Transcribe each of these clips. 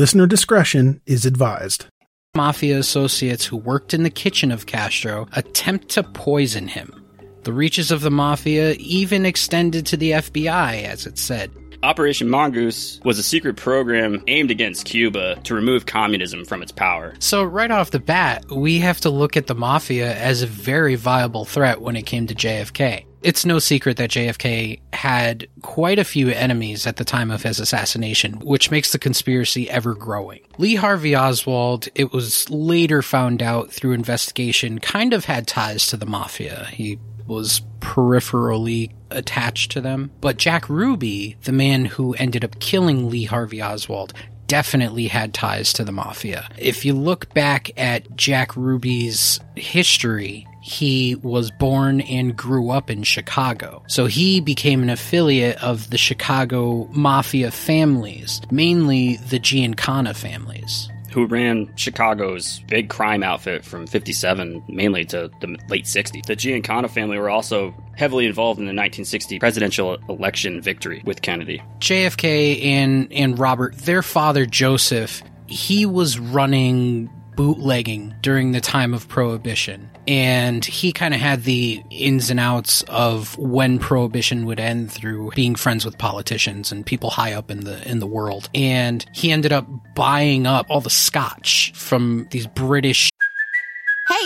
Listener discretion is advised. Mafia associates who worked in the kitchen of Castro attempt to poison him. The reaches of the mafia even extended to the FBI, as it said. Operation Mongoose was a secret program aimed against Cuba to remove communism from its power. So, right off the bat, we have to look at the mafia as a very viable threat when it came to JFK. It's no secret that JFK had quite a few enemies at the time of his assassination, which makes the conspiracy ever growing. Lee Harvey Oswald, it was later found out through investigation, kind of had ties to the mafia. He was peripherally attached to them. But Jack Ruby, the man who ended up killing Lee Harvey Oswald, definitely had ties to the mafia. If you look back at Jack Ruby's history, he was born and grew up in Chicago. So he became an affiliate of the Chicago mafia families, mainly the Giancana families who ran Chicago's big crime outfit from 57 mainly to the late 60s. The Giancana family were also heavily involved in the 1960 presidential election victory with Kennedy. JFK and and Robert, their father Joseph, he was running bootlegging during the time of prohibition. And he kind of had the ins and outs of when prohibition would end through being friends with politicians and people high up in the in the world. And he ended up buying up all the scotch from these british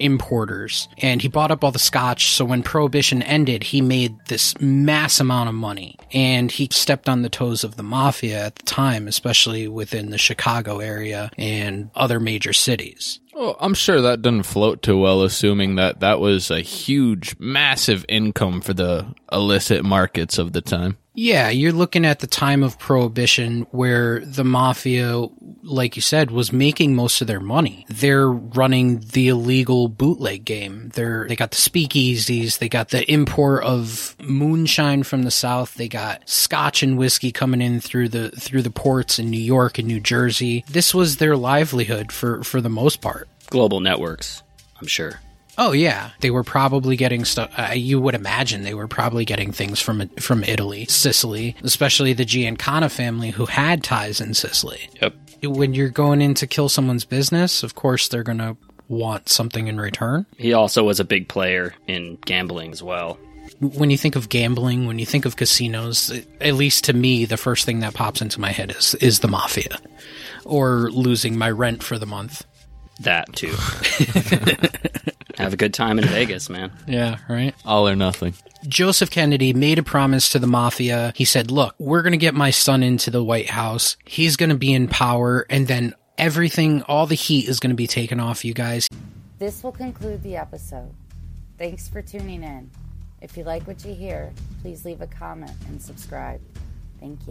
importers and he bought up all the scotch so when prohibition ended he made this mass amount of money and he stepped on the toes of the mafia at the time especially within the chicago area and other major cities Oh, I'm sure that doesn't float too well, assuming that that was a huge, massive income for the illicit markets of the time. Yeah, you're looking at the time of prohibition where the mafia, like you said, was making most of their money. They're running the illegal bootleg game. They're, they got the speakeasies. They got the import of moonshine from the South. They got scotch and whiskey coming in through the, through the ports in New York and New Jersey. This was their livelihood for, for the most part. Global networks, I'm sure. Oh yeah, they were probably getting stuff. Uh, you would imagine they were probably getting things from from Italy, Sicily, especially the Giancana family who had ties in Sicily. Yep. When you're going in to kill someone's business, of course they're going to want something in return. He also was a big player in gambling as well. When you think of gambling, when you think of casinos, at least to me, the first thing that pops into my head is is the mafia, or losing my rent for the month. That too. Have a good time in Vegas, man. Yeah, right. All or nothing. Joseph Kennedy made a promise to the mafia. He said, look, we're going to get my son into the White House. He's going to be in power and then everything, all the heat is going to be taken off you guys. This will conclude the episode. Thanks for tuning in. If you like what you hear, please leave a comment and subscribe. Thank you.